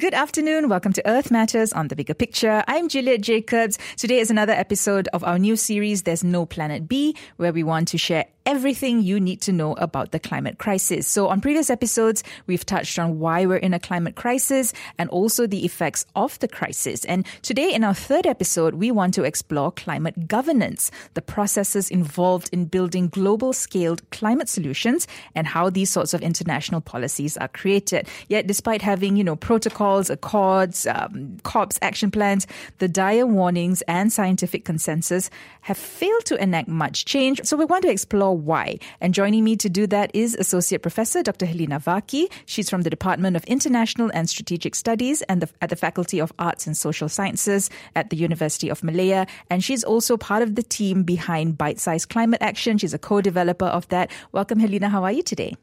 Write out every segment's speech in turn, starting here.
Good afternoon. Welcome to Earth Matters on the Bigger Picture. I'm Juliet Jacobs. Today is another episode of our new series, There's No Planet B, where we want to share everything you need to know about the climate crisis. So on previous episodes, we've touched on why we're in a climate crisis and also the effects of the crisis. And today in our third episode, we want to explore climate governance, the processes involved in building global scaled climate solutions and how these sorts of international policies are created. Yet despite having, you know, protocols, accords, um, COPs, action plans, the dire warnings and scientific consensus have failed to enact much change. So we want to explore why. And joining me to do that is Associate Professor Dr. Helena Varkkey. She's from the Department of International and Strategic Studies and the, at the Faculty of Arts and Social Sciences at the University of Malaya. And she's also part of the team behind Bite Size Climate Action. She's a co-developer of that. Welcome, Helena. How are you today?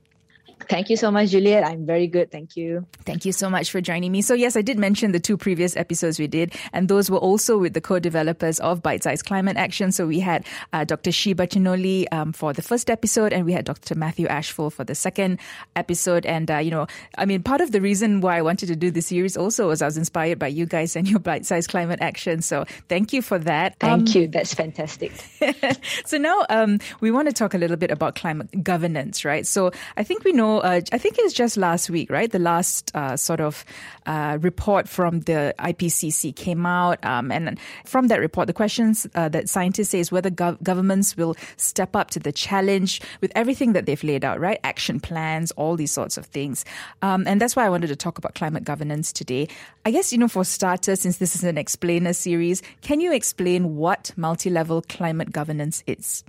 Thank you so much, Juliet. I'm very good. Thank you. Thank you so much for joining me. So, yes, I did mention the two previous episodes we did, and those were also with the co developers of Bite Size Climate Action. So, we had uh, Dr. Shiba Chinoli um, for the first episode, and we had Dr. Matthew Ashfold for the second episode. And, uh, you know, I mean, part of the reason why I wanted to do this series also was I was inspired by you guys and your Bite Size Climate Action. So, thank you for that. Thank um, you. That's fantastic. so, now um, we want to talk a little bit about climate governance, right? So, I think we know uh, I think it was just last week, right? The last uh, sort of uh, report from the IPCC came out. Um, and from that report, the questions uh, that scientists say is whether gov- governments will step up to the challenge with everything that they've laid out, right? Action plans, all these sorts of things. Um, and that's why I wanted to talk about climate governance today. I guess, you know, for starters, since this is an explainer series, can you explain what multi level climate governance is?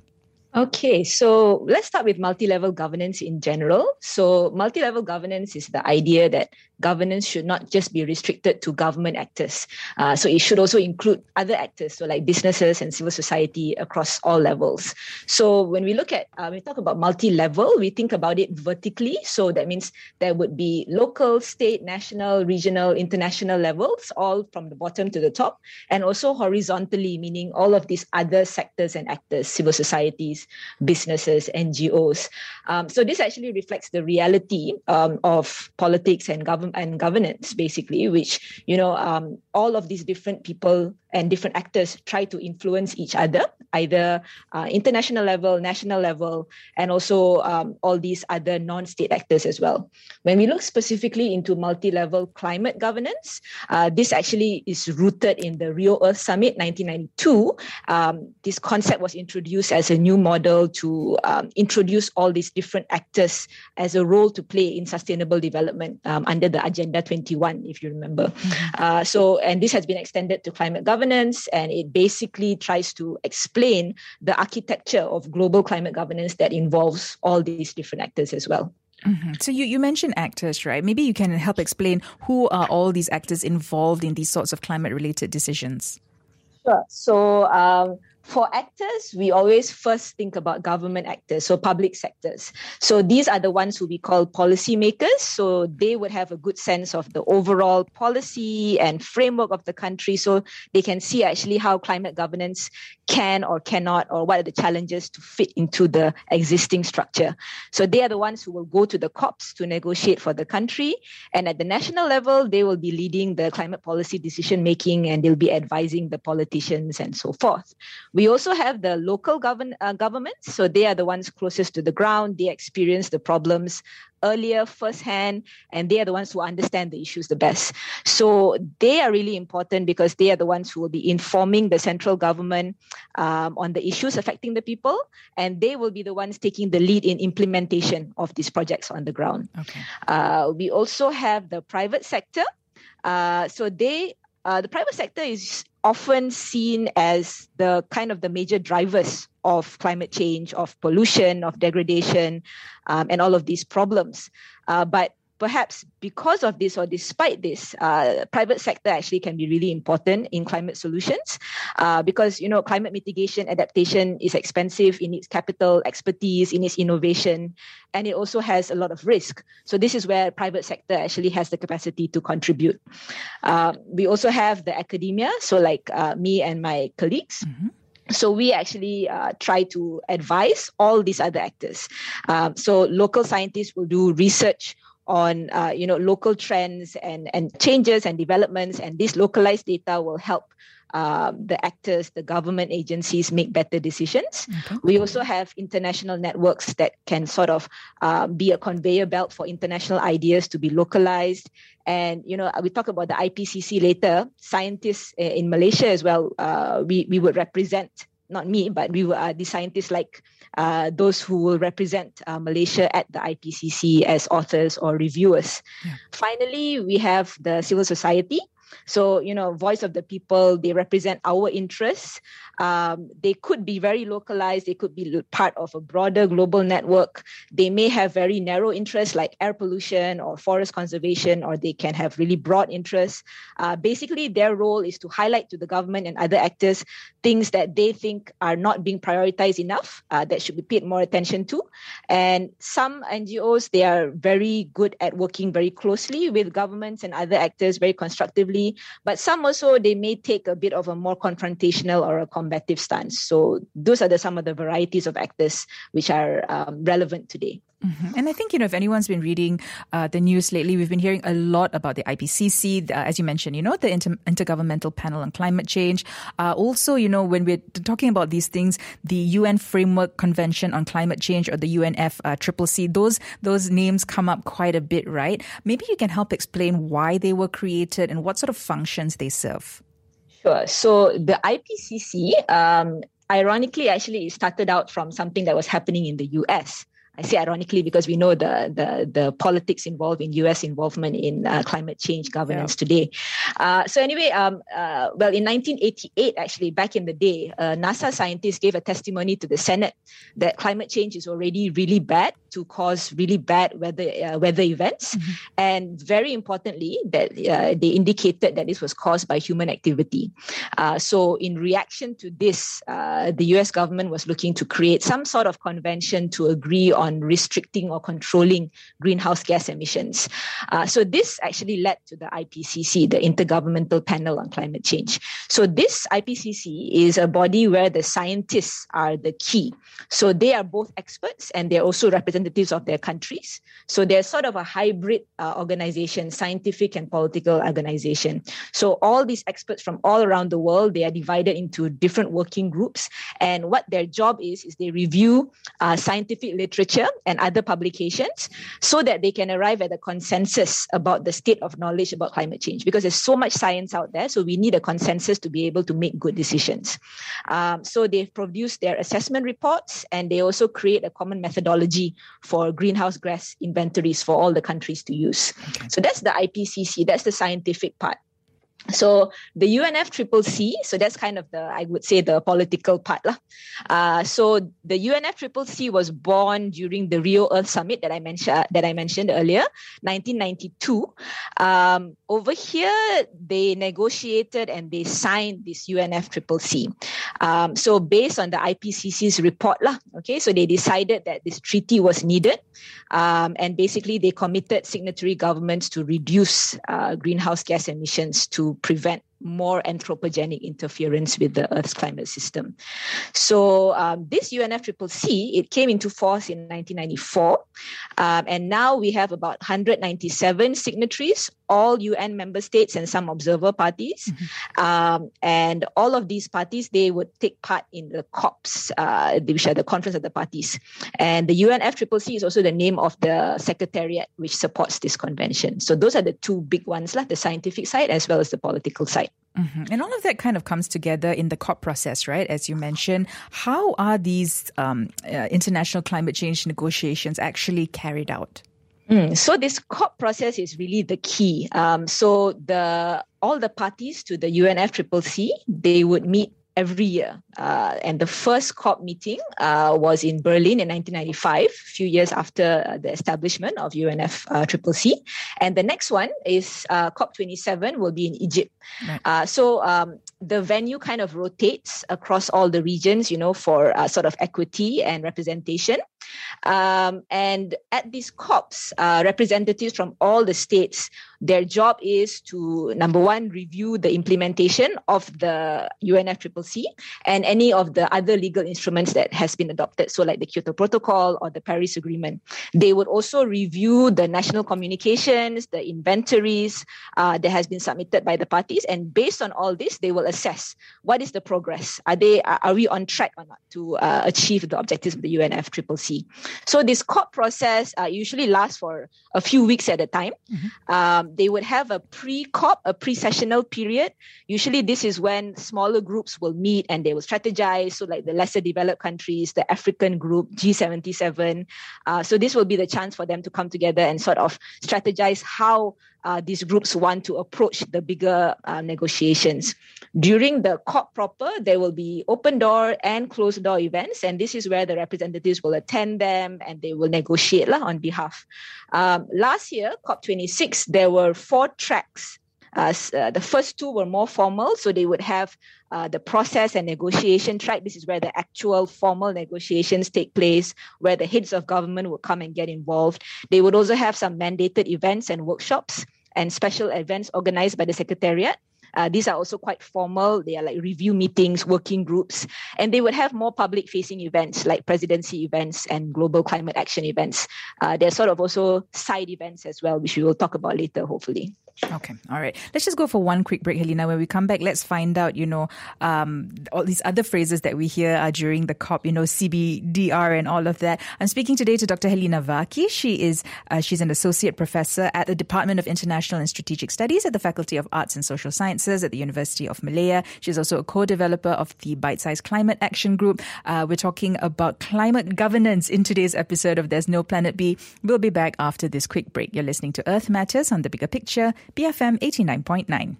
Okay, so let's start with multi level governance in general. So, multi level governance is the idea that governance should not just be restricted to government actors. Uh, so it should also include other actors, so like businesses and civil society across all levels. So when we look at, uh, we talk about multi-level, we think about it vertically. So that means there would be local, state, national, regional, international levels, all from the bottom to the top, and also horizontally, meaning all of these other sectors and actors, civil societies, businesses, NGOs. Um, so this actually reflects the reality um, of politics and government and governance, basically, which you know um, all of these different people and different actors try to influence each other, either uh, international level, national level, and also um, all these other non-state actors as well. When we look specifically into multi-level climate governance, uh, this actually is rooted in the Rio Earth Summit 1992. Um, this concept was introduced as a new model to um, introduce all these different actors as a role to play in sustainable development um, under the Agenda 21, if you remember. Mm-hmm. Uh, so, and this has been extended to climate governance governance, and it basically tries to explain the architecture of global climate governance that involves all these different actors as well. Mm-hmm. So you, you mentioned actors, right? Maybe you can help explain who are all these actors involved in these sorts of climate related decisions. Sure. So um, for actors, we always first think about government actors, so public sectors. So these are the ones who we call policymakers. So they would have a good sense of the overall policy and framework of the country. So they can see actually how climate governance can or cannot, or what are the challenges to fit into the existing structure. So they are the ones who will go to the COPs to negotiate for the country. And at the national level, they will be leading the climate policy decision making and they'll be advising the politicians and so forth. We also have the local govern, uh, governments. So they are the ones closest to the ground. They experience the problems earlier, firsthand, and they are the ones who understand the issues the best. So they are really important because they are the ones who will be informing the central government um, on the issues affecting the people, and they will be the ones taking the lead in implementation of these projects on the ground. Okay. Uh, we also have the private sector. Uh, so they uh, the private sector is often seen as the kind of the major drivers of climate change, of pollution, of degradation, um, and all of these problems. Uh, but perhaps because of this or despite this, uh, private sector actually can be really important in climate solutions uh, because you know climate mitigation adaptation is expensive in its capital expertise, in its innovation, and it also has a lot of risk. So this is where private sector actually has the capacity to contribute. Uh, we also have the academia, so like uh, me and my colleagues. Mm-hmm so we actually uh, try to advise all these other actors. Um, so local scientists will do research on uh, you know local trends and and changes and developments, and this localized data will help um, the actors, the government agencies make better decisions. Okay. We also have international networks that can sort of uh, be a conveyor belt for international ideas to be localized. And you know, we talk about the IPCC later. Scientists in Malaysia as well. Uh, we we would represent not me, but we were uh, the scientists like uh, those who will represent uh, Malaysia at the IPCC as authors or reviewers. Yeah. Finally, we have the civil society. So, you know, voice of the people, they represent our interests. Um, they could be very localized. They could be part of a broader global network. They may have very narrow interests like air pollution or forest conservation, or they can have really broad interests. Uh, basically, their role is to highlight to the government and other actors things that they think are not being prioritized enough uh, that should be paid more attention to. And some NGOs, they are very good at working very closely with governments and other actors very constructively. But some also, they may take a bit of a more confrontational or a combative stance. So those are the, some of the varieties of actors which are um, relevant today. Mm-hmm. And I think, you know, if anyone's been reading uh, the news lately, we've been hearing a lot about the IPCC, uh, as you mentioned, you know, the Inter- Intergovernmental Panel on Climate Change. Uh, also, you know, when we're talking about these things, the UN Framework Convention on Climate Change or the UNF uh, those, those names come up quite a bit, right? Maybe you can help explain why they were created and what sort of functions they serve. Sure. So the IPCC, um, ironically, actually started out from something that was happening in the US. I say ironically because we know the the, the politics involved in U.S. involvement in uh, climate change governance yeah. today. Uh, so anyway, um, uh, well, in 1988, actually, back in the day, uh, NASA scientists gave a testimony to the Senate that climate change is already really bad to cause really bad weather uh, weather events, mm-hmm. and very importantly, that uh, they indicated that this was caused by human activity. so in reaction to this, the U.S. government was looking to create some sort of convention to agree on on restricting or controlling greenhouse gas emissions. Uh, so this actually led to the IPCC, the Intergovernmental Panel on Climate Change. So this IPCC is a body where the scientists are the key. So they are both experts and they're also representatives of their countries. So they're sort of a hybrid uh, organization, scientific and political organization. So all these experts from all around the world, they are divided into different working groups. And what their job is, is they review uh, scientific literature literature and other publications so that they can arrive at a consensus about the state of knowledge about climate change because there's so much science out there. So we need a consensus to be able to make good decisions. Um, so they've produced their assessment reports and they also create a common methodology for greenhouse gas inventories for all the countries to use. Okay. So that's the IPCC, that's the scientific part. So the UNFCCC, so that's kind of the I would say the political part lah. Uh, so the UNFCCC was born during the Rio Earth Summit that I mentioned that I mentioned earlier, 1992. Um, over here, they negotiated and they signed this UNFCCC. Um, so based on the IPCC's report lah, okay, so they decided that this treaty was needed, um, and basically they committed signatory governments to reduce uh, greenhouse gas emissions to prevent more anthropogenic interference with the Earth's climate system. So um, this UNFCCC, it came into force in 1994, um, and now we have about 197 signatories, all UN member states and some observer parties, mm-hmm. um, and all of these parties they would take part in the COPs, uh, which are the Conference of the Parties, and the UNFCCC is also the name of the secretariat which supports this convention. So those are the two big ones, like the scientific side as well as the political side. Mm-hmm. And all of that kind of comes together in the COP process, right? As you mentioned, how are these um, uh, international climate change negotiations actually carried out? Mm, so this COP process is really the key. Um, so the all the parties to the UNFCCC they would meet every year. Uh, and the first COP meeting uh, was in Berlin in 1995, a few years after uh, the establishment of UNFCCC. Uh, and the next one is uh, COP 27 will be in Egypt. Right. Uh, so um, the venue kind of rotates across all the regions, you know, for sort of equity and representation. Um, and at these COPs, uh, representatives from all the states, their job is to, number one, review the implementation of the UNFCCC and any of the other legal instruments that has been adopted. So like the Kyoto Protocol or the Paris Agreement. They would also review the national communications, the inventories uh, that has been submitted by the parties. And based on all this, they will assess what is the progress. Are they, are we on track or not to uh, achieve the objectives of the UNFCCC? So this COP process uh, usually lasts for a few weeks at a time. Mm-hmm. Um, they would have a pre-COP, a pre-sessional period. Usually this is when smaller groups will meet and they will strategize. So like the lesser developed countries, the African group, G77. Uh, so this will be the chance for them to come together and sort of strategize how uh, these groups want to approach the bigger uh, negotiations. During the COP proper, there will be open door and closed door events, and this is where the representatives will attend them and they will negotiate lah, on behalf. Um, last year, COP26, there were four tracks uh, uh, the first two were more formal, so they would have uh, the process and negotiation track. This is where the actual formal negotiations take place, where the heads of government would come and get involved. They would also have some mandated events and workshops and special events organized by the Secretariat. Uh, these are also quite formal. They are like review meetings, working groups, and they would have more public facing events like presidency events and global climate action events. Uh, are sort of also side events as well, which we will talk about later, hopefully. Okay. All right. Let's just go for one quick break, Helena. When we come back, let's find out, you know, um, all these other phrases that we hear uh, during the COP, you know, CBDR and all of that. I'm speaking today to Dr. Helena Varkkey. She is, uh, she's an associate professor at the Department of International and Strategic Studies at the Faculty of Arts and Social Sciences at the University of Malaya. She's also a co-developer of the Bite Size Climate Action Group. Uh, we're talking about climate governance in today's episode of There's No Planet B. We'll be back after this quick break. You're listening to Earth Matters on the Bigger Picture. BFM 89.9.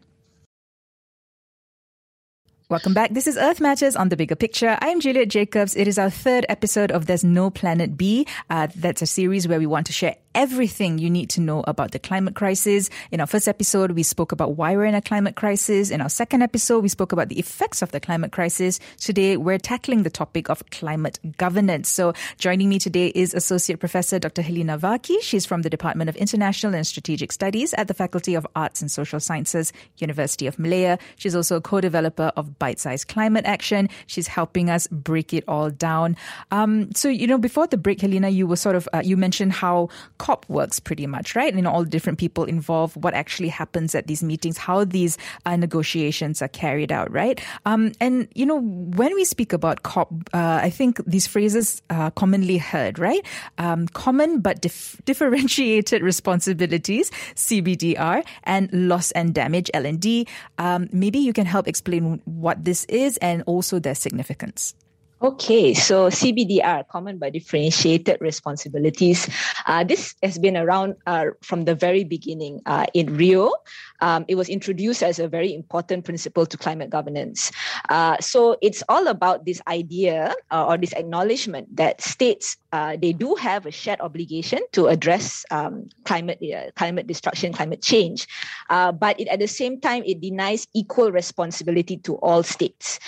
Welcome back. This is Earth Matters on the Bigger Picture. I'm Juliet Jacobs. It is our third episode of There's No Planet B. Uh, that's a series where we want to share everything you need to know about the climate crisis. In our first episode, we spoke about why we're in a climate crisis. In our second episode, we spoke about the effects of the climate crisis. Today, we're tackling the topic of climate governance. So joining me today is Associate Professor Dr. Helena Varkkey. She's from the Department of International and Strategic Studies at the Faculty of Arts and Social Sciences, University of Malaya. She's also a co-developer of Bite Size Climate Action. She's helping us break it all down. Um, so, you know, before the break, Helena, you were sort of, uh, you mentioned how COP works pretty much, right? You know, all the different people involved, what actually happens at these meetings, how these uh, negotiations are carried out, right? Um, and, you know, when we speak about COP, uh, I think these phrases are commonly heard, right? Um, common but dif- differentiated responsibilities, CBDR, and loss and damage, L&D. Um, maybe you can help explain what this is and also their significance. Okay, so CBDR, Common but Differentiated Responsibilities. Uh, this has been around uh, from the very beginning. Uh, in Rio, um, it was introduced as a very important principle to climate governance. Uh, so it's all about this idea uh, or this acknowledgement that states uh, they do have a shared obligation to address um, climate climate destruction, climate change, but it, at the same time it denies equal responsibility to all states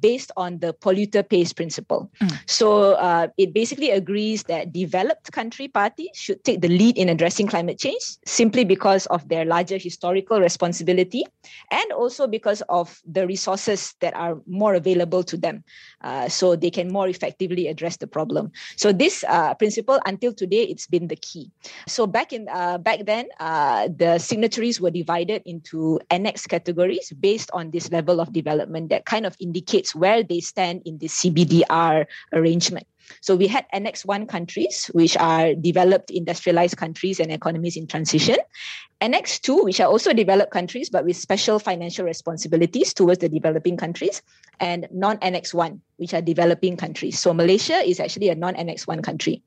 based on the polluter pays principle. Mm. So uh, it basically agrees that developed country parties should take the lead in addressing climate change simply because of their larger historical responsibility and also because of the resources that are more available to them. Uh, so they can more effectively address the problem. So this uh, principle, until today, it's been the key. So back in uh, back then, uh, the signatories were divided into annex categories based on this level of development that kind of indicates where they stand in this CBDR arrangement. So we had Annex 1 countries, which are developed industrialized countries and economies in transition. Annex 2, which are also developed countries, but with special financial responsibilities towards the developing countries. And non-Annex 1, which are developing countries. So Malaysia is actually a non-Annex 1 country.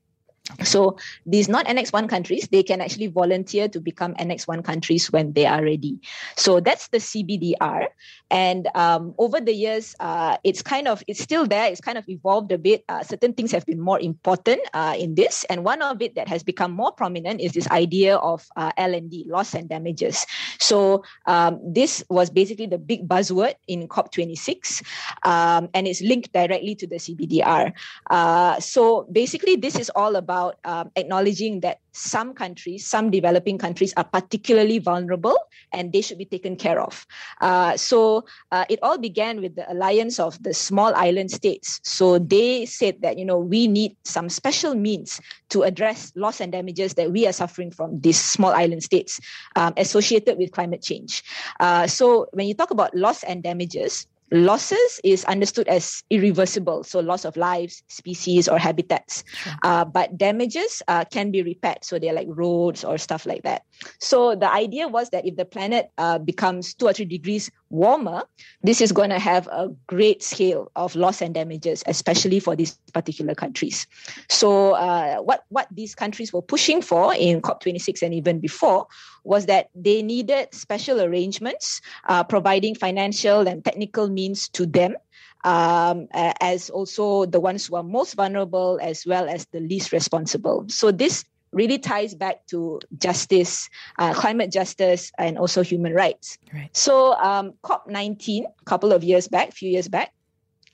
So these not Annex 1 countries, they can actually volunteer to become Annex 1 countries when they are ready. So that's the CBDR. And um, over the years, uh, it's kind of, it's still there. It's kind of evolved a bit. Uh, certain things have been more important uh, in this. And one of it that has become more prominent is this idea of uh, L&D, loss and damages. So um, this was basically the big buzzword in COP26. Um, and it's linked directly to the CBDR. Uh, so basically, this is all about about um, acknowledging that some countries, some developing countries, are particularly vulnerable and they should be taken care of. Uh, so uh, it all began with the alliance of the small island states. So they said that you know we need some special means to address loss and damages that we are suffering from these small island states um, associated with climate change. Uh, so when you talk about loss and damages, losses is understood as irreversible, so loss of lives, species, or habitats. Sure. Uh, but damages uh, can be repaired, so they're like roads or stuff like that. So the idea was that if the planet uh, becomes two or three degrees warmer, this is going to have a great scale of loss and damages, especially for these particular countries. So uh, what what these countries were pushing for in COP26 and even before was that they needed special arrangements uh, providing financial and technical means to them um, as also the ones who are most vulnerable as well as the least responsible. So this really ties back to justice, uh, climate justice, and also human rights. Right. So um, COP19, a couple of years back, few years back,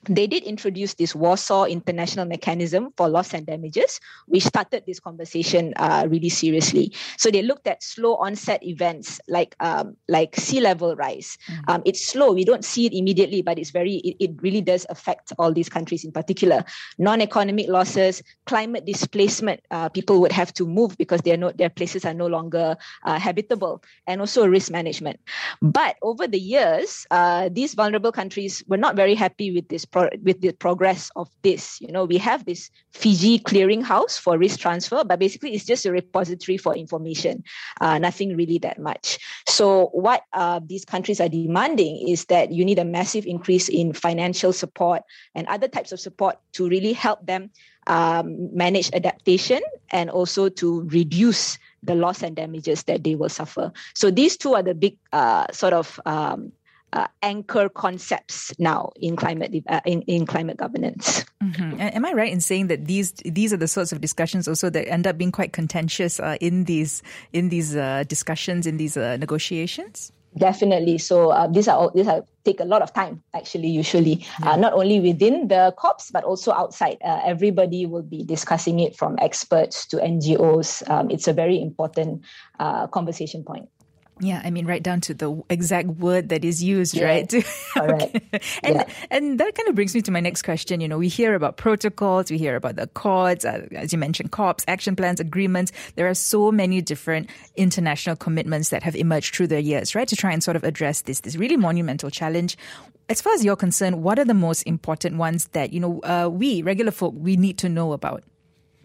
they did introduce this Warsaw International Mechanism for Loss and Damages, which started this conversation uh, really seriously. So they looked at slow onset events like um, like sea level rise. Mm-hmm. Um, it's slow; we don't see it immediately, but it's very it, it really does affect all these countries in particular. Non-economic losses, climate displacement. Uh, people would have to move because their no, their places are no longer uh, habitable, and also risk management. But over the years, uh, these vulnerable countries were not very happy with this pro- with the progress of this. You know, we have this Fiji clearinghouse for risk transfer, but basically it's just a repository for information, uh, nothing really that much. So what uh, these countries are demanding is that you need a massive increase in financial support and other types of support to really help them um, manage adaptation and also to reduce the loss and damages that they will suffer. So these two are the big uh, sort of um, uh, anchor concepts now in climate uh, in, in climate governance. Mm-hmm. Am I right in saying that these these are the sorts of discussions also that end up being quite contentious uh, in these in these uh, discussions in these uh, negotiations? Definitely. So uh, these are all, these are take a lot of time actually. Usually, yeah. not only within the COPs but also outside. everybody will be discussing it from experts to NGOs. Um, it's a very important conversation point. Yeah, I mean, right down to the exact word that is used, right? okay. And yeah. and that kind of brings me to my next question. You know, we hear about protocols, we hear about the accords, uh, as you mentioned, COPs, action plans, agreements. There are so many different international commitments that have emerged through the years, right, to try and sort of address this this really monumental challenge. As far as you're concerned, what are the most important ones that you know uh, we regular folk we need to know about?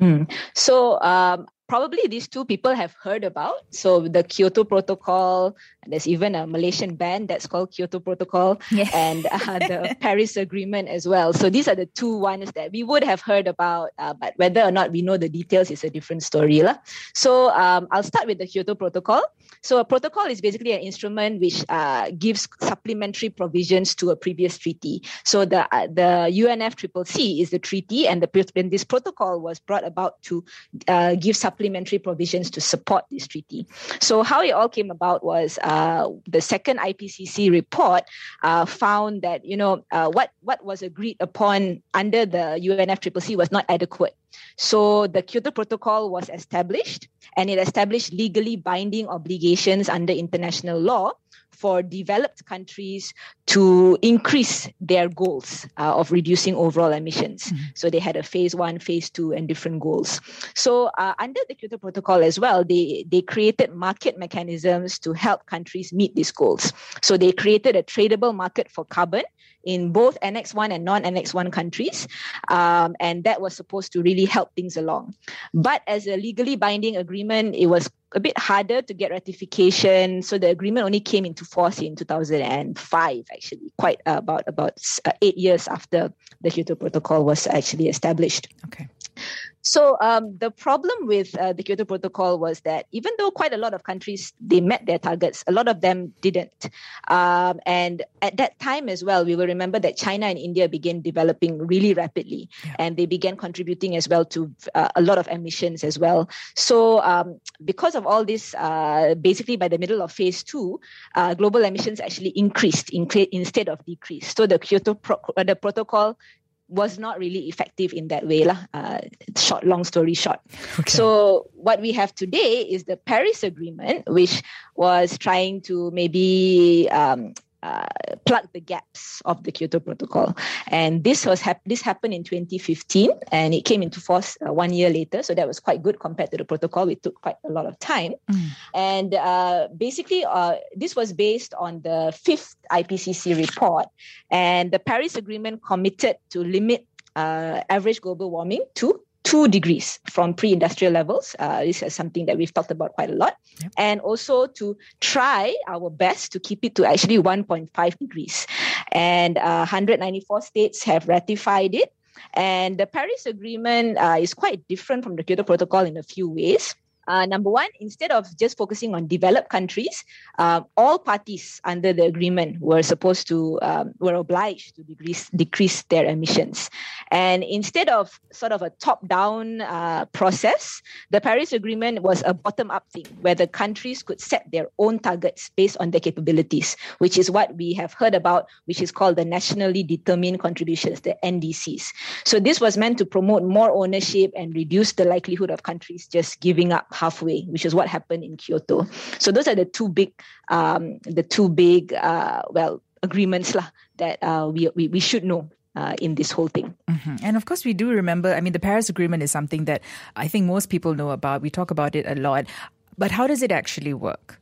Mm. So um, probably these two people have heard about. So the Kyoto Protocol, there's even a Malaysian band that's called Kyoto Protocol, yeah. and uh, the Paris Agreement as well. So these are the two ones that we would have heard about, uh, but whether or not we know the details is a different story. La. So um, I'll start with the Kyoto Protocol. So a protocol is basically an instrument which uh, gives supplementary provisions to a previous treaty. So the uh, the UNFCCC is the treaty, and the and this protocol was brought about to uh, give supplementary provisions to support this treaty. So how it all came about was uh, the second IPCC report uh, found that you know uh, what what was agreed upon under the UNFCCC was not adequate. So the Kyoto Protocol was established and it established legally binding obligations under international law for developed countries to increase their goals uh, of reducing overall emissions. Mm-hmm. So they had a phase one, phase two, and different goals. So uh, under the Kyoto Protocol as well, they, they created market mechanisms to help countries meet these goals. So they created a tradable market for carbon in both Annex 1 and non Annex 1 countries. Um, and that was supposed to really help things along. But as a legally binding agreement, it was a bit harder to get ratification. So the agreement only came into force in 2005, actually, quite about, about uh, eight years after the Kyoto Protocol was actually established. Okay. So um, the problem with uh, the Kyoto Protocol was that even though quite a lot of countries they met their targets, a lot of them didn't. Um, and at that time as well, we will remember that China and India began developing really rapidly, yeah. and they began contributing as well to uh, a lot of emissions as well. So um, because of all this, uh, basically by the middle of phase two, uh, global emissions actually increased in, instead of decreased. So the Kyoto Pro- the protocol was not really effective in that way. Lah. Uh, short, long story short. Okay. So what we have today is the Paris Agreement, which was trying to maybe um, uh, plug the gaps of the Kyoto Protocol. And this was hap- this happened in 2015, and it came into force uh, one year later. So that was quite good compared to the protocol. It took quite a lot of time. Mm. And uh, basically, uh, this was based on the fifth IPCC report, and the Paris Agreement committed to limit uh, average global warming to two degrees from pre-industrial levels. Uh, this is something that we've talked about quite a lot, yep. and also to try our best to keep it to actually 1.5 degrees. And uh, 194 states have ratified it. And the Paris Agreement uh, is quite different from the Kyoto Protocol in a few ways. Uh, number one, instead of just focusing on developed countries, uh, all parties under the agreement were supposed to um, were obliged to decrease decrease their emissions. And instead of sort of a top-down uh, process, the Paris Agreement was a bottom-up thing where the countries could set their own targets based on their capabilities, which is what we have heard about, which is called the nationally determined contributions, the NDCs. So this was meant to promote more ownership and reduce the likelihood of countries just giving up halfway, which is what happened in Kyoto. So those are the two big, um, the two big, uh, well, agreements lah, that uh, we, we, we should know uh, in this whole thing. Mm-hmm. And of course, we do remember, I mean, the Paris Agreement is something that I think most people know about. We talk about it a lot. But how does it actually work?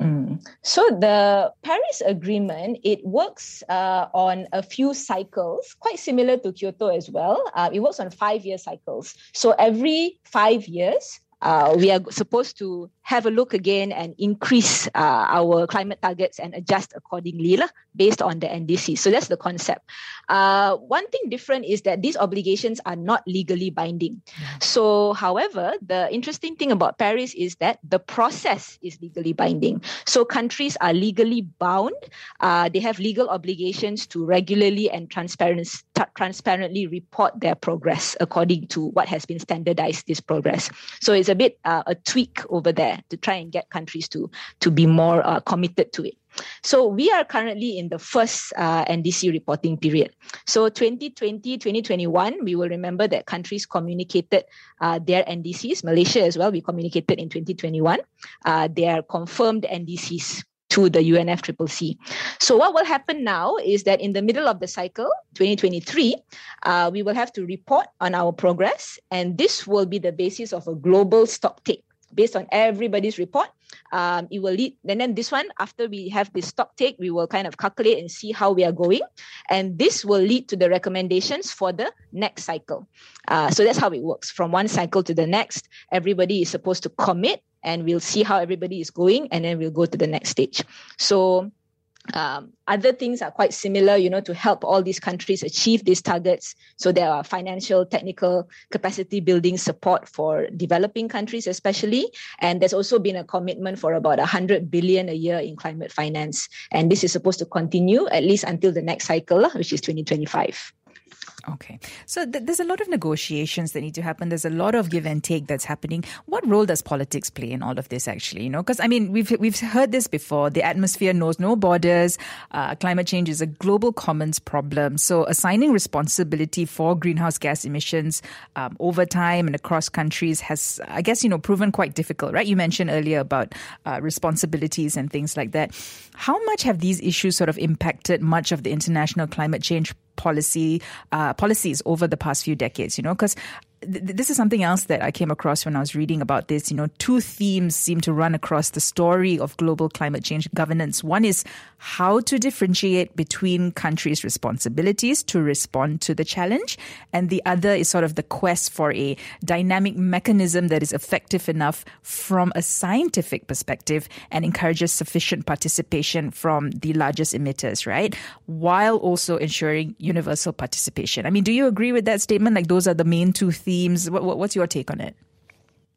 Mm. So the Paris Agreement it works uh, on a few cycles, quite similar to Kyoto as well. Uh, it works on five-year cycles. So every five years, uh, we are supposed to have a look again and increase uh, our climate targets and adjust accordingly lah, based on the NDC. So that's the concept. Uh, one thing different is that these obligations are not legally binding. So, however, the interesting thing about Paris is that the process is legally binding. So countries are legally bound. Uh, they have legal obligations to regularly and transparent, transparently report their progress according to what has been standardized this progress. So it's a bit uh, a tweak over there to try and get countries to to be more uh, committed to it. So we are currently in the first uh, NDC reporting period. So 2020, 2021, we will remember that countries communicated uh, their NDCs. Malaysia as well, we communicated in 2021. Uh, their confirmed NDCs to the UNFCCC. So what will happen now is that in the middle of the cycle, 2023, uh, we will have to report on our progress, and this will be the basis of a global stock take based on everybody's report. Um, it will lead, and then this one, after we have this stock take, we will kind of calculate and see how we are going. And this will lead to the recommendations for the next cycle. Uh, so that's how it works. From one cycle to the next, everybody is supposed to commit and we'll see how everybody is going and then we'll go to the next stage. So um, other things are quite similar, you know, to help all these countries achieve these targets. So there are financial, technical capacity building support for developing countries, especially. And there's also been a commitment for about 100 billion a year in climate finance. And this is supposed to continue at least until the next cycle, which is 2025. Okay. So th- there's a lot of negotiations that need to happen. There's a lot of give and take that's happening. What role does politics play in all of this actually? You know, because I mean, we've, we've heard this before. The atmosphere knows no borders. Uh, climate change is a global commons problem. So assigning responsibility for greenhouse gas emissions um, over time and across countries has, I guess, you know, proven quite difficult, right? You mentioned earlier about uh, responsibilities and things like that. How much have these issues sort of impacted much of the international climate change policy uh, policies over the past few decades. You know, because th- this is something else that I came across when I was reading about this. You know, two themes seem to run across the story of global climate change governance. One is how to differentiate between countries' responsibilities to respond to the challenge, and the other is sort of the quest for a dynamic mechanism that is effective enough from a scientific perspective and encourages sufficient participation from the largest emitters, right? While also ensuring universal participation. I mean, do you agree with that statement? Like those are the main two themes. What, what, what's your take on it?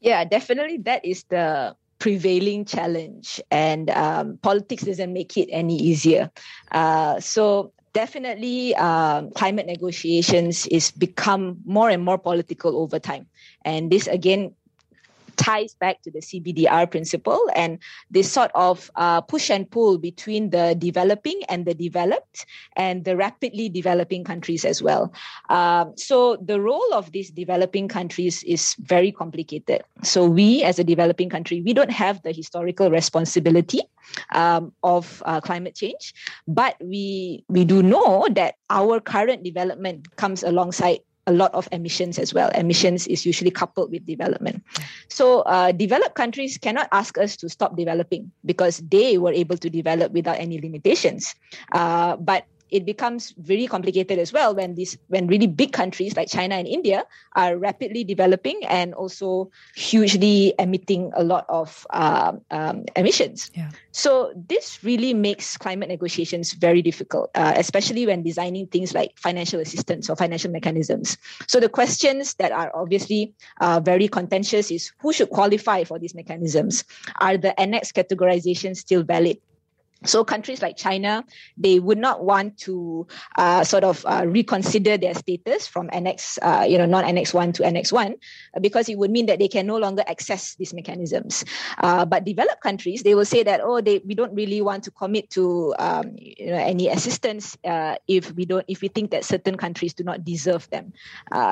Yeah, definitely. That is the prevailing challenge, and um, politics doesn't make it any easier. Uh, so definitely um, climate negotiations is become more and more political over time and this again ties back to the CBDR principle and this sort of uh, push and pull between the developing and the developed and the rapidly developing countries as well. Um, so the role of these developing countries is very complicated. So we, as a developing country, we don't have the historical responsibility um, of uh, climate change, but we we do know that our current development comes alongside a lot of emissions as well. Emissions is usually coupled with development. So, uh, developed countries cannot ask us to stop developing because they were able to develop without any limitations. Uh, but it becomes very complicated as well when these when really big countries like China and India are rapidly developing and also hugely emitting a lot of uh, um, emissions. Yeah. So this really makes climate negotiations very difficult, uh, especially when designing things like financial assistance or financial mechanisms. So the questions that are obviously uh, very contentious is who should qualify for these mechanisms? Are the annex categorizations still valid? So countries like China, they would not want to uh, sort of uh, reconsider their status from Annex, uh, you know, non-Annex one to Annex one, uh, because it would mean that they can no longer access these mechanisms. Uh, but developed countries, they will say that oh, they we don't really want to commit to um, you know any assistance uh, if we don't if we think that certain countries do not deserve them.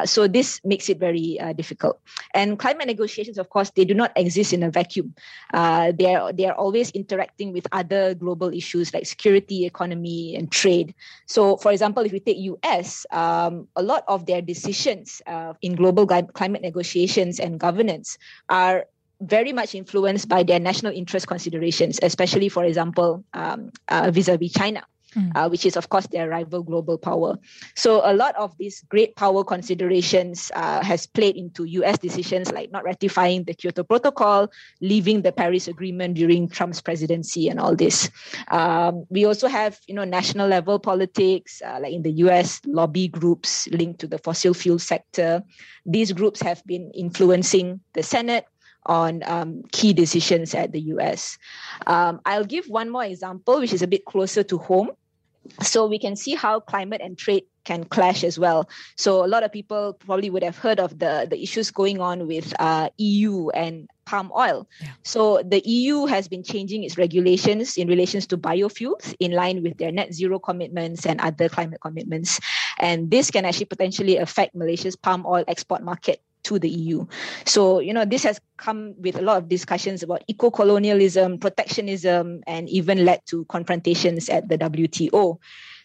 so this makes it very difficult. And climate negotiations, of course, they do not exist in a vacuum. they are they are always interacting with other global global issues like security, economy, and trade. So, for example, if we take US, um, a lot of their decisions uh, in global climate negotiations and governance are very much influenced by their national interest considerations, especially, for example, um, uh, vis-a-vis China mm. uh, which is, of course, their rival global power. So a lot of these great power considerations uh, has played into U.S. decisions like not ratifying the Kyoto Protocol, leaving the Paris Agreement during Trump's presidency, and all this. Um, we also have, you know, national level politics, uh, like in the U.S., lobby groups linked to the fossil fuel sector. These groups have been influencing the Senate, on um, key decisions at the US. Um, I'll give one more example, which is a bit closer to home. So we can see how climate and trade can clash as well. So a lot of people probably would have heard of the, the issues going on with uh, EU and palm oil. Yeah. So the EU has been changing its regulations in relations to biofuels in line with their net zero commitments and other climate commitments. And this can actually potentially affect Malaysia's palm oil export market to the EU. So, you know, this has come with a lot of discussions about eco colonialism, protectionism, and even led to confrontations at the WTO.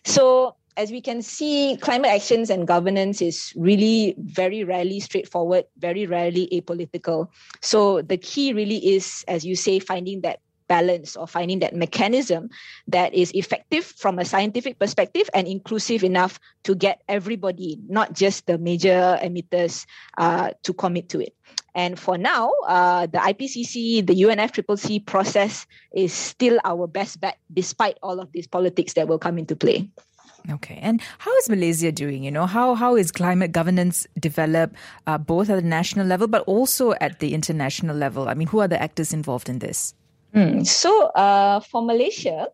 So, as we can see, climate actions and governance is really very rarely straightforward, very rarely apolitical. So, the key really is, as you say, finding that balance or finding that mechanism that is effective from a scientific perspective and inclusive enough to get everybody, not just the major emitters, uh, to commit to it. And for now, uh, the IPCC, the UNFCCC process is still our best bet, despite all of these politics that will come into play. Okay, and how is Malaysia doing? You know, how how is climate governance developed uh, both at the national level but also at the international level? I mean, who are the actors involved in this? Mm. So uh, for Malaysia,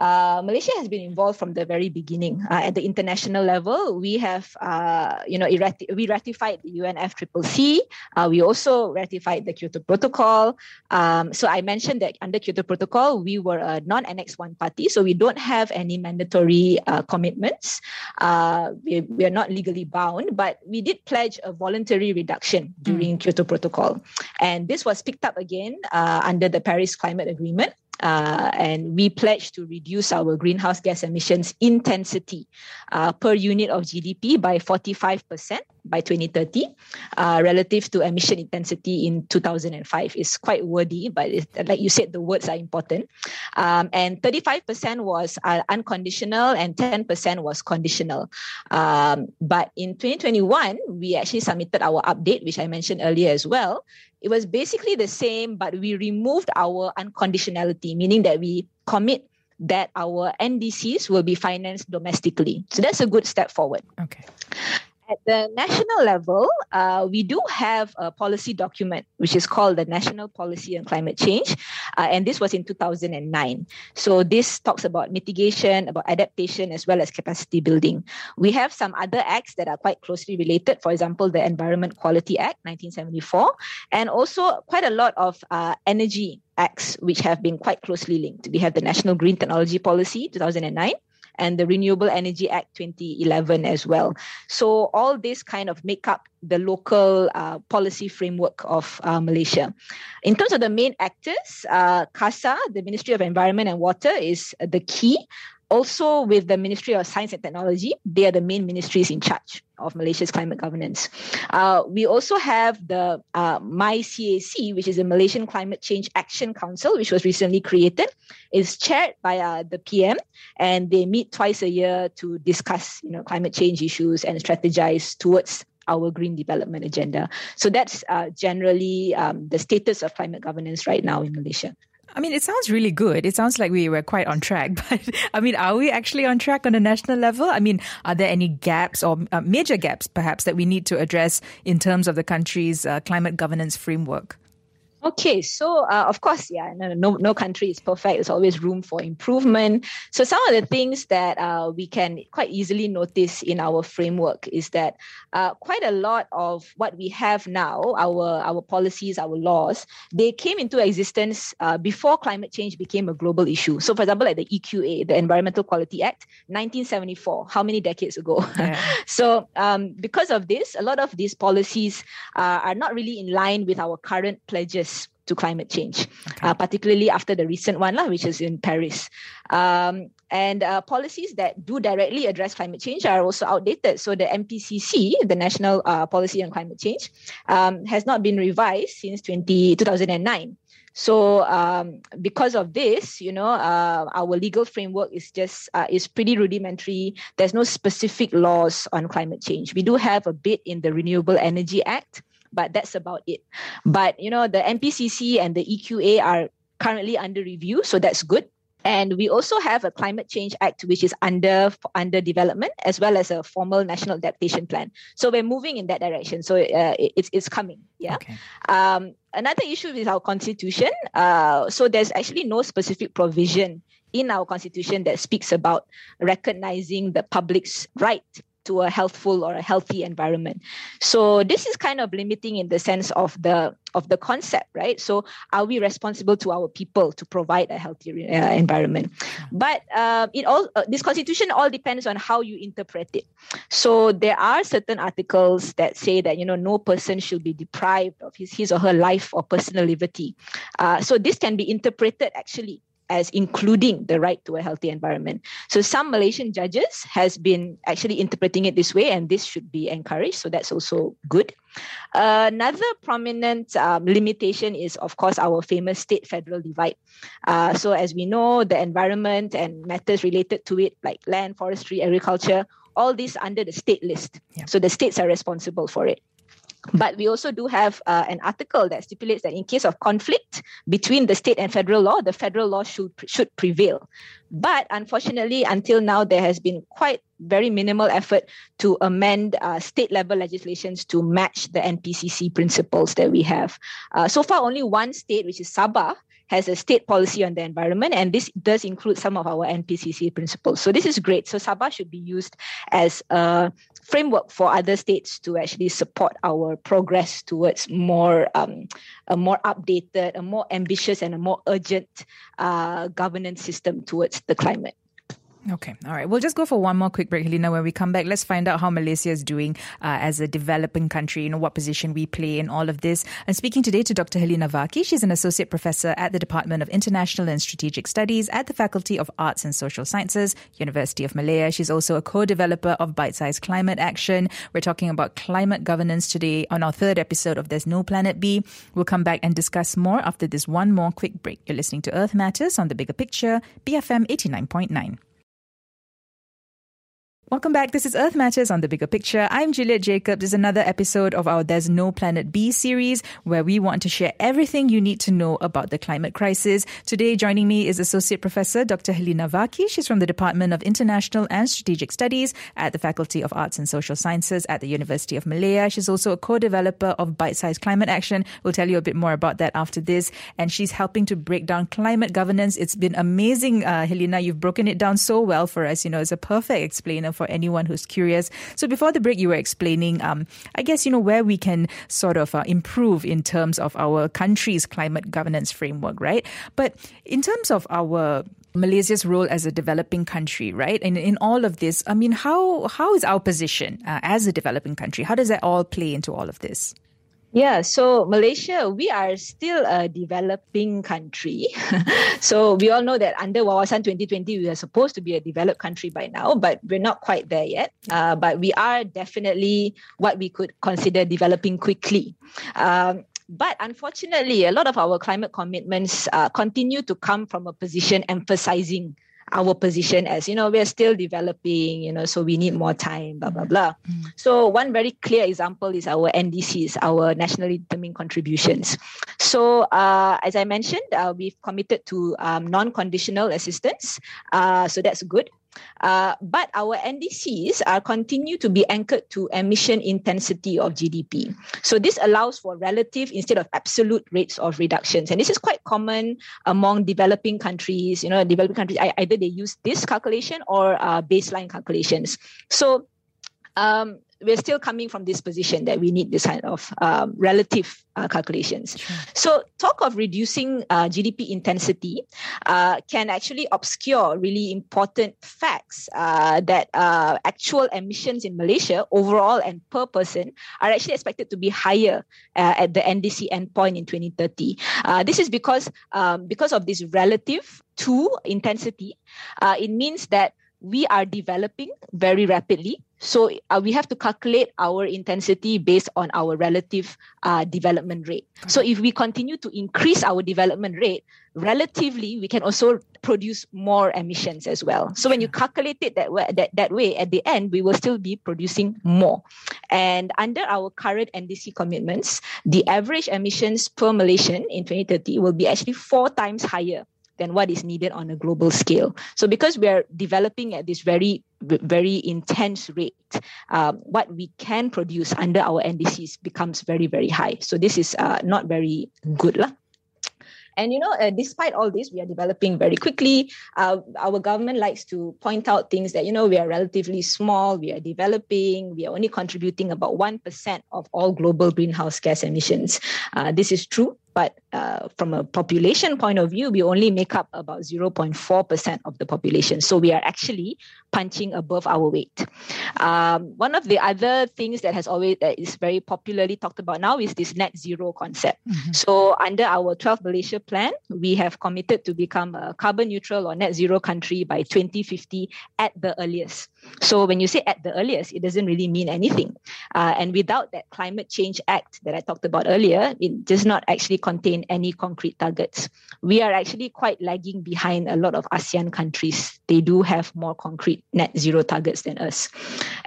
uh, Malaysia has been involved from the very beginning. Uh, at the international level, we have, uh, you know, we ratified the UNFCCC. Uh, we also ratified the Kyoto Protocol. Um, so I mentioned that under Kyoto Protocol, we were a non-Annex 1 party, so we don't have any mandatory uh, commitments. Uh, we, we, are not legally bound, but we did pledge a voluntary reduction during mm. Kyoto Protocol. And this was picked up again under the Paris Climate Agreement. Uh, and we pledge to reduce our greenhouse gas emissions intensity uh, per unit of GDP by 45% by 2030 uh, relative to emission intensity in 2005 is quite wordy but like you said the words are important. Um, and 35% was uh, unconditional and 10% was conditional. Um, but in 2021 we actually submitted our update which i mentioned earlier as well it was basically the same but we removed our unconditionality meaning that we commit that our NDCs will be financed domestically. So that's a good step forward. Okay at the national level, uh, we do have a policy document which is called the National Policy on Climate Change, uh, and this was in 2009. So this talks about mitigation, about adaptation, as well as capacity building. We have some other acts that are quite closely related. For example, the Environment Quality Act, 1974, and also quite a lot of uh, energy acts which have been quite closely linked. We have the National Green Technology Policy, 2009 and the Renewable Energy Act 2011 as well. So all this kind of make up the local uh, policy framework of uh, Malaysia. In terms of the main actors, uh, KASA, the Ministry of Environment and Water, is the key also with the Ministry of Science and Technology, they are the main ministries in charge of Malaysia's climate governance. Uh, we also have the uh, MyCAC, which is the Malaysian Climate Change Action Council, which was recently created. It's chaired by uh, the PM, and they meet twice a year to discuss, you know, climate change issues and strategize towards our green development agenda. So that's uh, generally um, the status of climate governance right now in Malaysia. I mean, it sounds really good. It sounds like we were quite on track. But I mean, are we actually on track on a national level? I mean, are there any gaps or uh, major gaps perhaps that we need to address in terms of the country's uh, climate governance framework? Okay, so uh, of course, yeah, no, no, no country is perfect. There's always room for improvement. So some of the things that uh, we can quite easily notice in our framework is that uh, quite a lot of what we have now, our our policies, our laws, they came into existence uh, before climate change became a global issue. So, for example, like the EQA, the Environmental Quality Act, 1974. How many decades ago? Yeah. so, um, because of this, a lot of these policies uh, are not really in line with our current pledges to climate change, okay. uh, particularly after the recent one, lah, which is in Paris. Um, and uh, policies that do directly address climate change are also outdated. So the NPCC, the National uh, Policy on Climate Change, um, has not been revised since 20, 2009. So um, because of this, you know, uh, our legal framework is just uh, is pretty rudimentary. There's no specific laws on climate change. We do have a bit in the Renewable Energy Act, but that's about it. But you know, the NPCC and the EQA are currently under review, so that's good. And we also have a climate change act which is under under development as well as a formal national adaptation plan. So we're moving in that direction. So uh, it's it's coming. Yeah. Okay. Um, another issue is our constitution. Uh, so there's actually no specific provision in our constitution that speaks about recognizing the public's right to a healthful or a healthy environment. So this is kind of limiting in the sense of the of the concept right? So are we responsible to our people to provide a healthy uh, environment? But uh, it all uh, this constitution all depends on how you interpret it. So there are certain articles that say that you know no person should be deprived of his his or her life or personal liberty. Uh, so this can be interpreted actually as including the right to a healthy environment. So some Malaysian judges has been actually interpreting it this way, and this should be encouraged. So that's also good. Uh, another prominent um, limitation is, of course, our famous state-federal divide. Uh, so as we know, the environment and matters related to it, like land, forestry, agriculture, all these under the state list. Yeah. So the states are responsible for it. But we also do have uh, an article that stipulates that in case of conflict between the state and federal law, the federal law should should prevail. But unfortunately, until now, there has been quite very minimal effort to amend uh, state level legislations to match the NPCC principles that we have. Uh, so far, only one state, which is Sabah, has a state policy on the environment, and this does include some of our NPCC principles. So this is great. So Sabah should be used as a framework for other states to actually support our progress towards more um, a more updated, a more ambitious, and a more urgent uh, governance system towards the climate. Okay, all right. We'll just go for one more quick break, Helena. When we come back, let's find out how Malaysia is doing uh, as a developing country, you know, what position we play in all of this. And speaking today to Dr. Helena Varkkey, she's an associate professor at the Department of International and Strategic Studies at the Faculty of Arts and Social Sciences, University of Malaya. She's also a co-developer of Bite Size Climate Action. We're talking about climate governance today on our third episode of There's No Planet B. We'll come back and discuss more after this one more quick break. You're listening to Earth Matters on the Bigger Picture, BFM 89.9. Welcome back. This is Earth Matters on the Bigger Picture. I'm Juliet Jacobs. This is another episode of our There's No Planet B series where we want to share everything you need to know about the climate crisis. Today, joining me is Associate Professor Dr. Helena Varkkey. She's from the Department of International and Strategic Studies at the Faculty of Arts and Social Sciences at the University of Malaya. She's also a co-developer of Bite Size Climate Action. We'll tell you a bit more about that after this. And she's helping to break down climate governance. It's been amazing, uh, Helena. You've broken it down so well for us. You know, it's a perfect explainer for anyone who's curious. So before the break, you were explaining, um, I guess, you know, where we can sort of uh, improve in terms of our country's climate governance framework, right? But in terms of our Malaysia's role as a developing country, right? And in all of this, I mean, how how is our position uh, as a developing country? How does that all play into all of this? Yeah, so Malaysia, we are still a developing country. so we all know that under Wawasan 2020, we are supposed to be a developed country by now, but we're not quite there yet. Uh, but we are definitely what we could consider developing quickly. Um, but unfortunately, a lot of our climate commitments uh, continue to come from a position emphasizing our position as you know we're still developing you know so we need more time blah blah blah. Mm. so one very clear example is our ndcs our nationally determined contributions. So uh, as i mentioned uh, we've committed to um, non-conditional assistance. Uh, so that's good uh, but our NDCs are continue to be anchored to emission intensity of GDP. So this allows for relative instead of absolute rates of reductions, and this is quite common among developing countries. You know, developing countries either they use this calculation or uh, baseline calculations. So um, we're still coming from this position that we need this kind of um, relative uh, calculations. Sure. So, talk of reducing uh, GDP intensity uh, can actually obscure really important facts uh, that uh, actual emissions in Malaysia overall and per person are actually expected to be higher uh, at the NDC endpoint in 2030. this is because um, because of this relative to intensity, it means that we are developing very rapidly. So uh, we have to calculate our intensity based on our relative uh, development rate. So if we continue to increase our development rate, relatively we can also produce more emissions as well. So when you calculate it that way, that, that way, at the end we will still be producing more. And under our current NDC commitments, the average emissions per Malaysian in 2030 will be actually four times higher than what is needed on a global scale. So because we are developing at this very very intense rate, um, what we can produce under our NDCs becomes very very high. So this is uh, not very good, lah. And you know, uh, despite all this, we are developing very quickly. Uh, our government likes to point out things that you know we are relatively small. We are developing. We are only contributing about one percent of all global greenhouse gas emissions. Uh, this is true, but uh, from a population point of view, we only make up about 0.4% of the population. So we are actually punching above our weight. Um, one of the other things that has always that is very popularly talked about now is this net zero concept. Mm-hmm. So under our 12 Malaysia plan, we have committed to become a carbon neutral or net zero country by 2050 at the earliest. So when you say at the earliest, it doesn't really mean anything. Uh, and without that climate change act that I talked about earlier, it does not actually contain any concrete targets. We are actually quite lagging behind a lot of ASEAN countries. They do have more concrete net zero targets than us.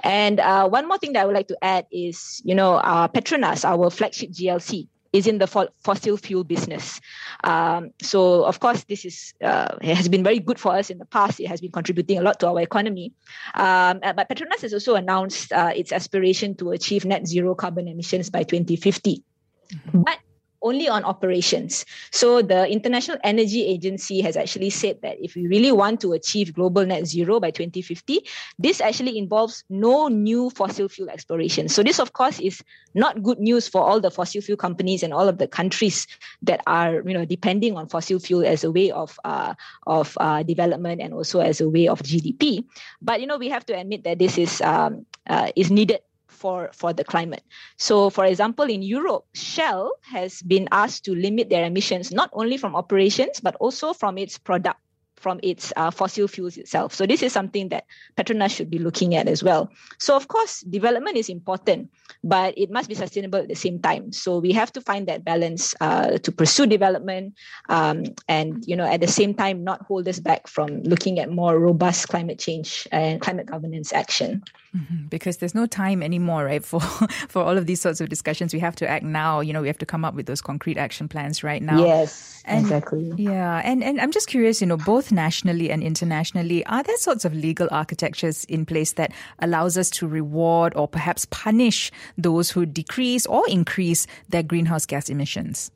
And uh, one more thing that I would like to add is, you know, our Petronas, our flagship GLC, is in the fossil fuel business. Um, so, of course, this is uh, has been very good for us in the past. It has been contributing a lot to our economy. Um, uh, but Petronas has also announced uh, its aspiration to achieve net zero carbon emissions by 2050. Mm-hmm. But only on operations. So the International Energy Agency has actually said that if we really want to achieve global net zero by 2050, this actually involves no new fossil fuel exploration. So this, of course, is not good news for all the fossil fuel companies and all of the countries that are, you know, depending on fossil fuel as a way of uh, of uh, development and also as a way of GDP. But you know, we have to admit that this is um, uh, is needed for, for the climate. So, for example, in Europe, Shell has been asked to limit their emissions not only from operations but also from its product from its uh, fossil fuels itself. So this is something that Petronas should be looking at as well. So of course, development is important, but it must be sustainable at the same time. So we have to find that balance uh, to pursue development, um, and you know at the same time not hold us back from looking at more robust climate change and climate governance action. Mm-hmm. Because there's no time anymore, right? For for all of these sorts of discussions, we have to act now. You know, we have to come up with those concrete action plans right now. Yes, and, exactly. Yeah, and and I'm just curious. You know, both nationally and internationally, are there sorts of legal architectures in place that allows us to reward or perhaps punish those who decrease or increase their greenhouse gas emissions?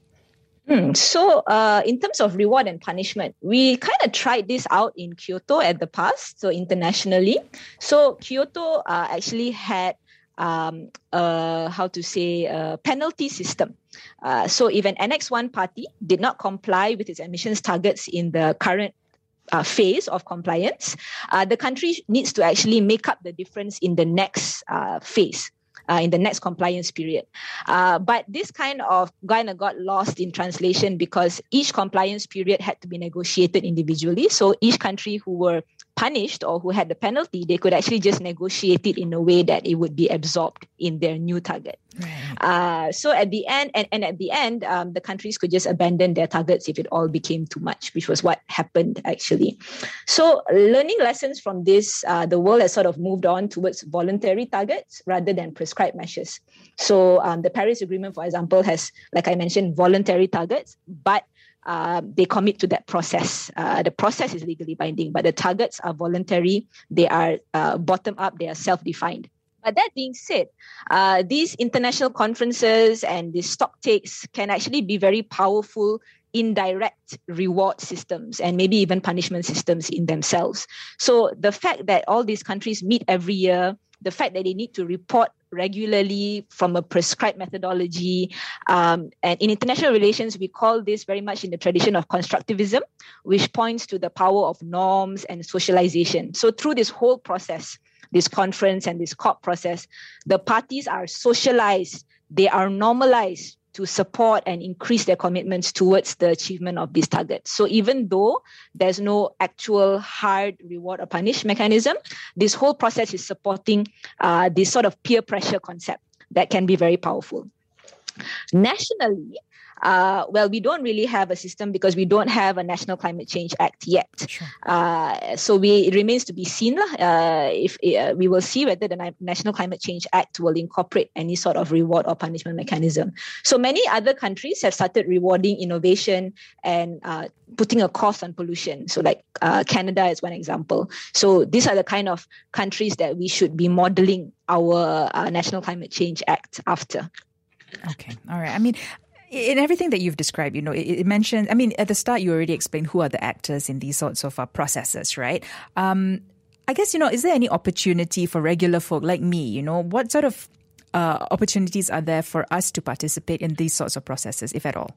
Hmm. So, uh, in terms of reward and punishment, we kind of tried this out in Kyoto at the past, so internationally. So, Kyoto uh, actually had um, how to say a penalty system. Uh, so, if an Annex 1 party did not comply with its emissions targets in the current uh, phase of compliance, uh, the country needs to actually make up the difference in the next uh, phase uh, in the next compliance period. Uh, but this kind of kind of got lost in translation because each compliance period had to be negotiated individually. So each country who were punished or who had the penalty, they could actually just negotiate it in a way that it would be absorbed in their new target. Right. Uh, so at the end, and, and at the end, um, the countries could just abandon their targets if it all became too much, which was what happened actually. So learning lessons from this, uh, the world has sort of moved on towards voluntary targets rather than prescribed measures. So um, the Paris Agreement, for example, has, like I mentioned, voluntary targets, but uh, they commit to that process. Uh, the process is legally binding, but the targets are voluntary. They are uh, bottom up. They are self-defined. But that being said, uh, these international conferences and these stock takes can actually be very powerful indirect reward systems and maybe even punishment systems in themselves. So the fact that all these countries meet every year, the fact that they need to report regularly from a prescribed methodology. Um, and in international relations, we call this very much in the tradition of constructivism, which points to the power of norms and socialization. So, through this whole process, this conference and this COP process, the parties are socialized, they are normalized to support and increase their commitments towards the achievement of these targets. So even though there's no actual hard reward or punish mechanism, this whole process is supporting uh, this sort of peer pressure concept that can be very powerful. Nationally, uh, well, we don't really have a system because we don't have a National Climate Change Act yet. Sure. Uh, so we, it remains to be seen uh, if uh, we will see whether the National Climate Change Act will incorporate any sort of reward or punishment mechanism. So many other countries have started rewarding innovation and uh, putting a cost on pollution. So, like uh, Canada is one example. So these are the kind of countries that we should be modeling our National Climate Change Act after. Okay. All right. I mean, in everything that you've described, you know, it, it, mentioned, I mean, at the start, you already explained who are the actors in these sorts of uh, processes, right? Um, I guess, you know, is there any opportunity for regular folk like me, you know, what sort of uh, opportunities are there for us to participate in these sorts of processes, if at all?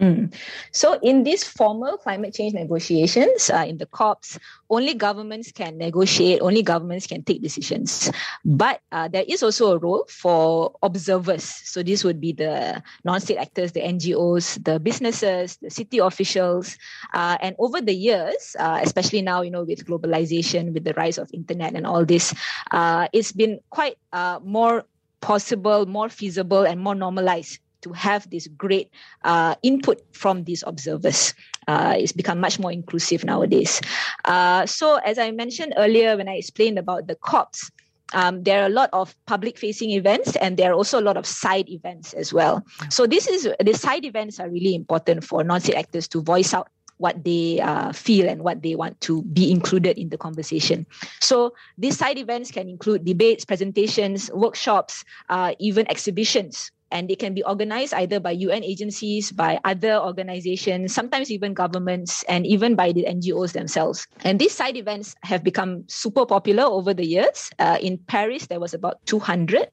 Mm. So, in these formal climate change negotiations, uh, in the COPs, only governments can negotiate, only governments can take decisions. But uh, there is also a role for observers. So, this would be the non state actors, the NGOs, the businesses, the city officials. Uh, and over the years, uh, especially now, you know, with globalization, with the rise of internet and all this, uh, it's been quite uh, more possible, more feasible, and more normalized to have this great uh, input from these observers. Uh, it's become much more inclusive nowadays. Uh, so, as I mentioned earlier when I explained about the COPs, um, there are a lot of public facing events and there are also a lot of side events as well. So this is the side events are really important for non-state actors to voice out what they uh, feel and what they want to be included in the conversation. So these side events can include debates, presentations, workshops, uh, even exhibitions and they can be organized either by UN agencies, by other organizations, sometimes even governments, and even by the NGOs themselves. And these side events have become super popular over the years. Uh, in Paris, there was about 200.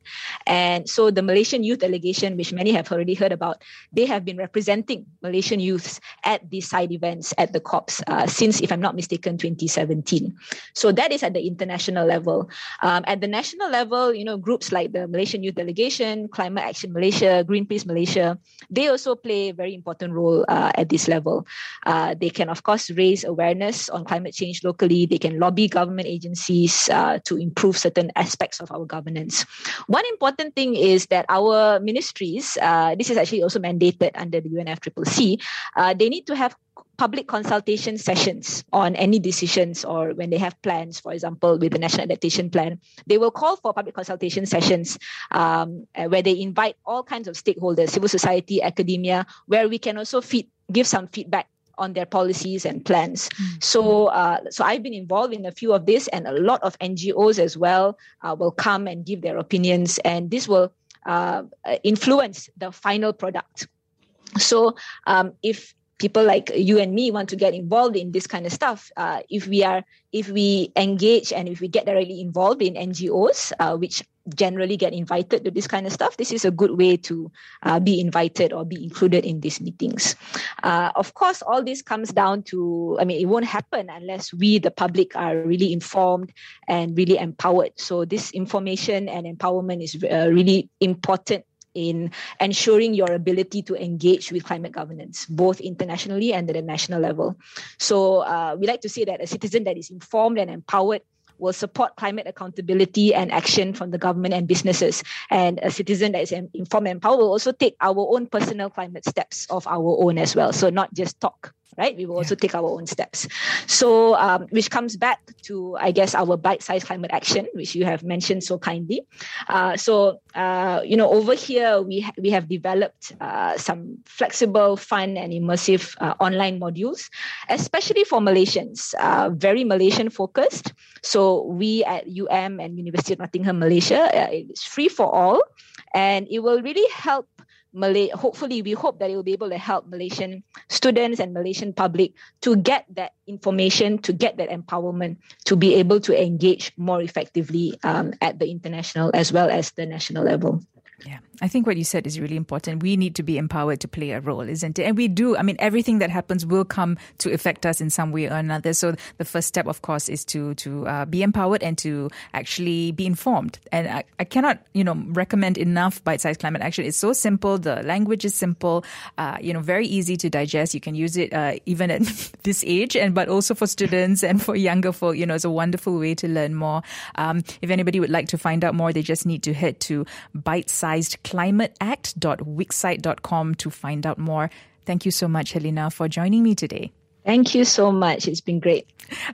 And so the Malaysian youth delegation, which many have already heard about, they have been representing Malaysian youths at these side events at the COPs uh, since, if I'm not mistaken, 2017. So that is at the international level. Um, at the national level, you know, groups like the Malaysian Youth Delegation, Climate Action Malaysia, Greenpeace Malaysia, they also play a very important role uh, at this level. Uh, they can, of course, raise awareness on climate change locally. They can lobby government agencies uh, to improve certain aspects of our governance. One important thing is that our ministries, uh, this is actually also mandated under the UNFCCC, uh, they need to have public consultation sessions on any decisions or when they have plans, for example, with the National Adaptation Plan, they will call for public consultation sessions um, uh, where they invite all kinds of stakeholders, civil society, academia, where we can also feed, give some feedback on their policies and plans. Mm-hmm. So, uh, so I've been involved in a few of this, and a lot of NGOs as well uh, will come and give their opinions, and this will uh, influence the final product. So, um, if people like you and me want to get involved in this kind of stuff uh, if we are if we engage and if we get directly involved in ngos uh, which generally get invited to this kind of stuff this is a good way to uh, be invited or be included in these meetings. Uh, of course all this comes down to i mean it won't happen unless we the public are really informed and really empowered. So this information and empowerment is uh, really important in ensuring your ability to engage with climate governance, both internationally and at a national level. So uh, we like to say that a citizen that is informed and empowered will support climate accountability and action from the government and businesses. And a citizen that is informed and empowered will also take our own personal climate steps of our own as well. So not just talk right? We will also take our own steps. So, um, which comes back to, I guess, our bite-sized climate action, which you have mentioned so kindly. Uh, so, uh, you know, over here we ha- we have developed uh, some flexible, fun, and immersive uh, online modules, especially for Malaysians, uh, very Malaysian focused. So, we at UM and University of Nottingham, Malaysia, uh, it's free for all, and it will really help Malay, hopefully we hope that it will be able to help Malaysian students and Malaysian public to get that information, to get that empowerment, to be able to engage more effectively um, at the international as well as the national level. Yeah, I think what you said is really important. We need to be empowered to play a role, isn't it? And we do. I mean, everything that happens will come to affect us in some way or another. So the first step, of course, is to to uh, be empowered and to actually be informed. And I, I cannot, you know, recommend enough bite-sized climate action. It's so simple. The language is simple. Uh, you know, very easy to digest. You can use it uh, even at this age, and but also for students and for younger folk. You know, it's a wonderful way to learn more. Um, if anybody would like to find out more, they just need to head to bite-sized climateact.wixsite.com to find out more. Thank you so much, Helena, for joining me today. Thank you so much. It's been great.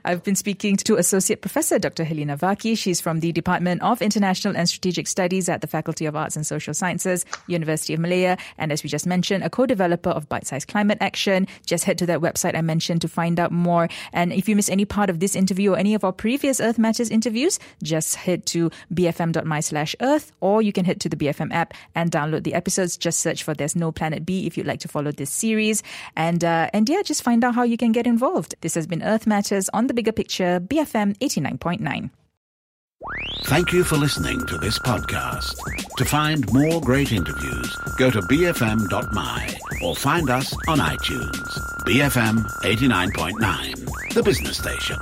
I've been speaking to Associate Professor Dr. Helena Varkkey. She's from the Department of International and Strategic Studies at the Faculty of Arts and Social Sciences, University of Malaya. And as we just mentioned, a co-developer of Bite Size Climate Action. Just head to that website I mentioned to find out more. And if you miss any part of this interview or any of our previous Earth Matters interviews, just head to bfm.my slash earth or you can head to the BFM app and download the episodes. Just search for There's No Planet B if you'd like to follow this series. And, uh, and yeah, just find out how you can get involved. This has been Earth Matters on the bigger picture, BFM 89.9. Thank you for listening to this podcast. To find more great interviews, go to bfm.my or find us on iTunes. BFM 89.9, the business station.